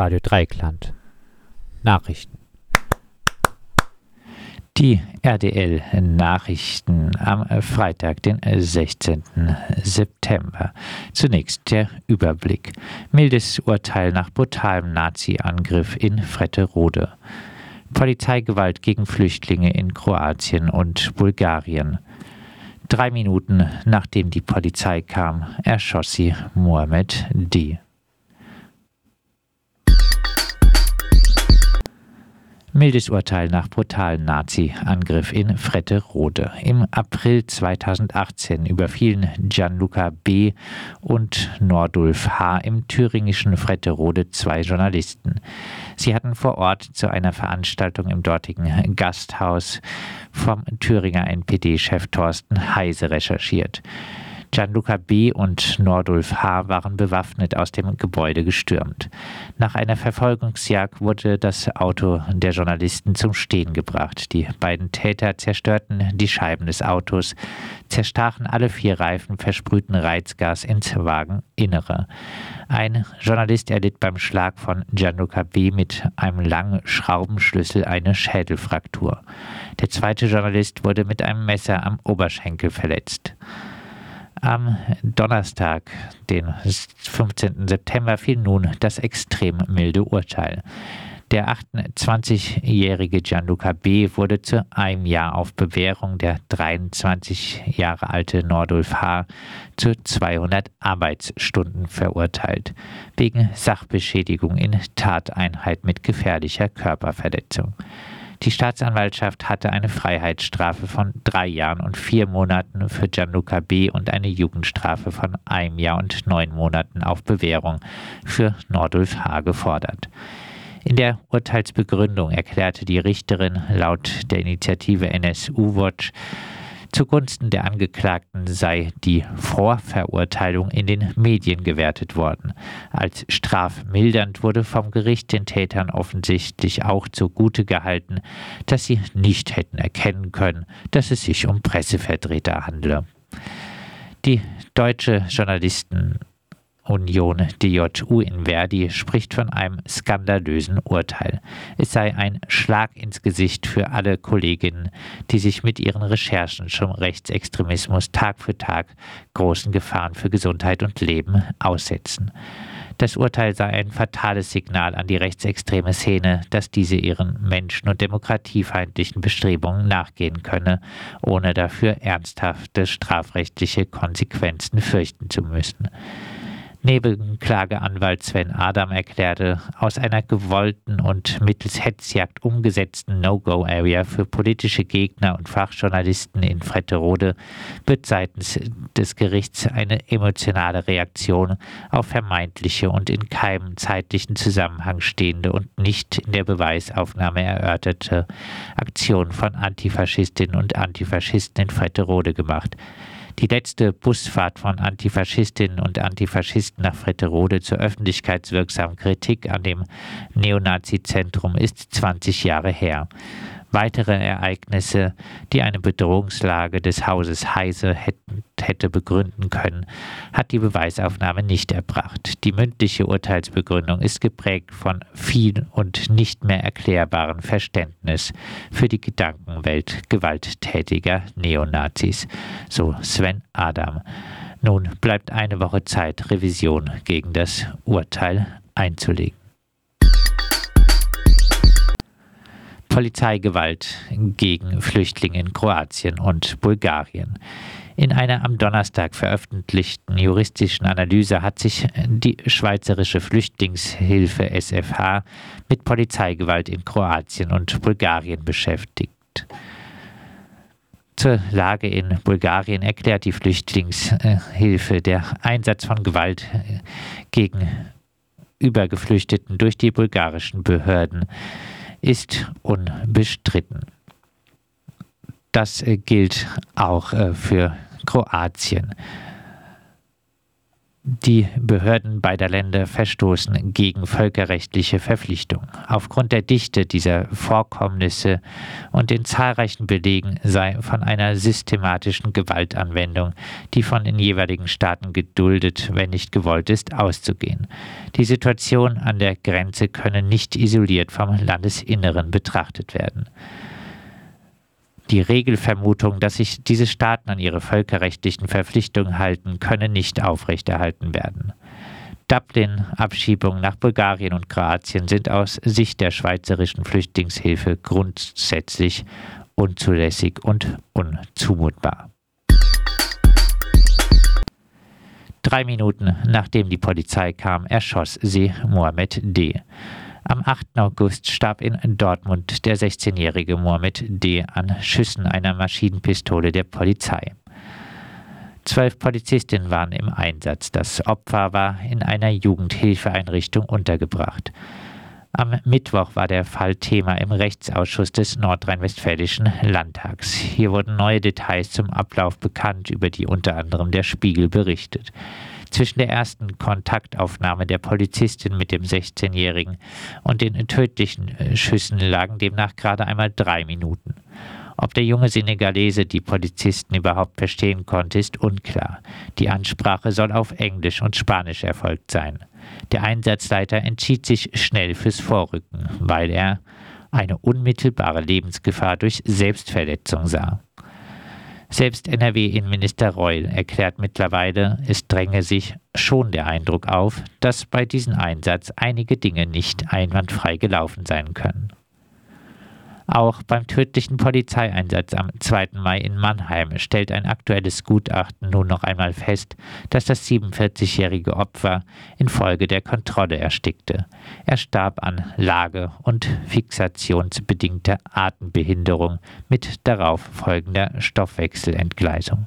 Radio Dreikland. Nachrichten. Die RDL-Nachrichten am Freitag, den 16. September. Zunächst der Überblick. Mildes Urteil nach brutalem Nazi-Angriff in Fretterode. Polizeigewalt gegen Flüchtlinge in Kroatien und Bulgarien. Drei Minuten nachdem die Polizei kam, erschoss sie Mohammed D. Mildes Urteil nach brutalen Nazi-Angriff in Fretterode. Im April 2018 überfielen Gianluca B. und Nordulf H. im thüringischen Fretterode zwei Journalisten. Sie hatten vor Ort zu einer Veranstaltung im dortigen Gasthaus vom Thüringer NPD-Chef Thorsten Heise recherchiert. Gianluca B. und Nordulf H. waren bewaffnet aus dem Gebäude gestürmt. Nach einer Verfolgungsjagd wurde das Auto der Journalisten zum Stehen gebracht. Die beiden Täter zerstörten die Scheiben des Autos, zerstachen alle vier Reifen, versprühten Reizgas ins Wageninnere. Ein Journalist erlitt beim Schlag von Gianluca B. mit einem langen Schraubenschlüssel eine Schädelfraktur. Der zweite Journalist wurde mit einem Messer am Oberschenkel verletzt. Am Donnerstag, den 15. September, fiel nun das extrem milde Urteil. Der 28-jährige Gianluca B. wurde zu einem Jahr auf Bewährung, der 23 Jahre alte Nordulf H. zu 200 Arbeitsstunden verurteilt, wegen Sachbeschädigung in Tateinheit mit gefährlicher Körperverletzung. Die Staatsanwaltschaft hatte eine Freiheitsstrafe von drei Jahren und vier Monaten für Gianluca B. und eine Jugendstrafe von einem Jahr und neun Monaten auf Bewährung für Nordulf H. gefordert. In der Urteilsbegründung erklärte die Richterin laut der Initiative NSU Watch, Zugunsten der Angeklagten sei die Vorverurteilung in den Medien gewertet worden. Als strafmildernd wurde vom Gericht den Tätern offensichtlich auch zugute gehalten, dass sie nicht hätten erkennen können, dass es sich um Pressevertreter handle. Die deutsche Journalisten Union DJU in Verdi spricht von einem skandalösen Urteil. Es sei ein Schlag ins Gesicht für alle Kolleginnen, die sich mit ihren Recherchen zum Rechtsextremismus Tag für Tag großen Gefahren für Gesundheit und Leben aussetzen. Das Urteil sei ein fatales Signal an die rechtsextreme Szene, dass diese ihren menschen- und demokratiefeindlichen Bestrebungen nachgehen könne, ohne dafür ernsthafte strafrechtliche Konsequenzen fürchten zu müssen. Nebenklageanwalt Sven Adam erklärte, aus einer gewollten und mittels Hetzjagd umgesetzten No-Go-Area für politische Gegner und Fachjournalisten in Fretterode wird seitens des Gerichts eine emotionale Reaktion auf vermeintliche und in keinem zeitlichen Zusammenhang stehende und nicht in der Beweisaufnahme erörterte Aktion von Antifaschistinnen und Antifaschisten in Fretterode gemacht. Die letzte Busfahrt von Antifaschistinnen und Antifaschisten nach Fretterode zur öffentlichkeitswirksamen Kritik an dem Neonazi-Zentrum ist 20 Jahre her. Weitere Ereignisse, die eine Bedrohungslage des Hauses Heise hätten, hätte begründen können, hat die Beweisaufnahme nicht erbracht. Die mündliche Urteilsbegründung ist geprägt von viel und nicht mehr erklärbarem Verständnis für die Gedankenwelt gewalttätiger Neonazis, so Sven Adam. Nun bleibt eine Woche Zeit, Revision gegen das Urteil einzulegen. Polizeigewalt gegen Flüchtlinge in Kroatien und Bulgarien. In einer am Donnerstag veröffentlichten juristischen Analyse hat sich die Schweizerische Flüchtlingshilfe SFH mit Polizeigewalt in Kroatien und Bulgarien beschäftigt. Zur Lage in Bulgarien erklärt die Flüchtlingshilfe der Einsatz von Gewalt gegen Übergeflüchteten durch die bulgarischen Behörden ist unbestritten. Das gilt auch äh, für Kroatien. Die Behörden beider Länder verstoßen gegen völkerrechtliche Verpflichtungen. Aufgrund der Dichte dieser Vorkommnisse und den zahlreichen Belegen sei von einer systematischen Gewaltanwendung, die von den jeweiligen Staaten geduldet, wenn nicht gewollt ist, auszugehen. Die Situation an der Grenze könne nicht isoliert vom Landesinneren betrachtet werden die Regelvermutung, dass sich diese Staaten an ihre völkerrechtlichen Verpflichtungen halten, könne nicht aufrechterhalten werden. Dublin-Abschiebungen nach Bulgarien und Kroatien sind aus Sicht der schweizerischen Flüchtlingshilfe grundsätzlich unzulässig und unzumutbar. Drei Minuten nachdem die Polizei kam, erschoss sie Mohamed D. Am 8. August starb in Dortmund der 16-jährige Mohamed D. an Schüssen einer Maschinenpistole der Polizei. Zwölf Polizistinnen waren im Einsatz. Das Opfer war in einer Jugendhilfeeinrichtung untergebracht. Am Mittwoch war der Fall Thema im Rechtsausschuss des Nordrhein-Westfälischen Landtags. Hier wurden neue Details zum Ablauf bekannt, über die unter anderem der Spiegel berichtet. Zwischen der ersten Kontaktaufnahme der Polizistin mit dem 16-Jährigen und den tödlichen äh, Schüssen lagen demnach gerade einmal drei Minuten. Ob der junge Senegalese die Polizisten überhaupt verstehen konnte, ist unklar. Die Ansprache soll auf Englisch und Spanisch erfolgt sein. Der Einsatzleiter entschied sich schnell fürs Vorrücken, weil er eine unmittelbare Lebensgefahr durch Selbstverletzung sah. Selbst NRW-Innenminister Reul erklärt mittlerweile, es dränge sich schon der Eindruck auf, dass bei diesem Einsatz einige Dinge nicht einwandfrei gelaufen sein können. Auch beim tödlichen Polizeieinsatz am 2. Mai in Mannheim stellt ein aktuelles Gutachten nun noch einmal fest, dass das 47-jährige Opfer infolge der Kontrolle erstickte. Er starb an Lage- und fixationsbedingter Atembehinderung mit darauf folgender Stoffwechselentgleisung.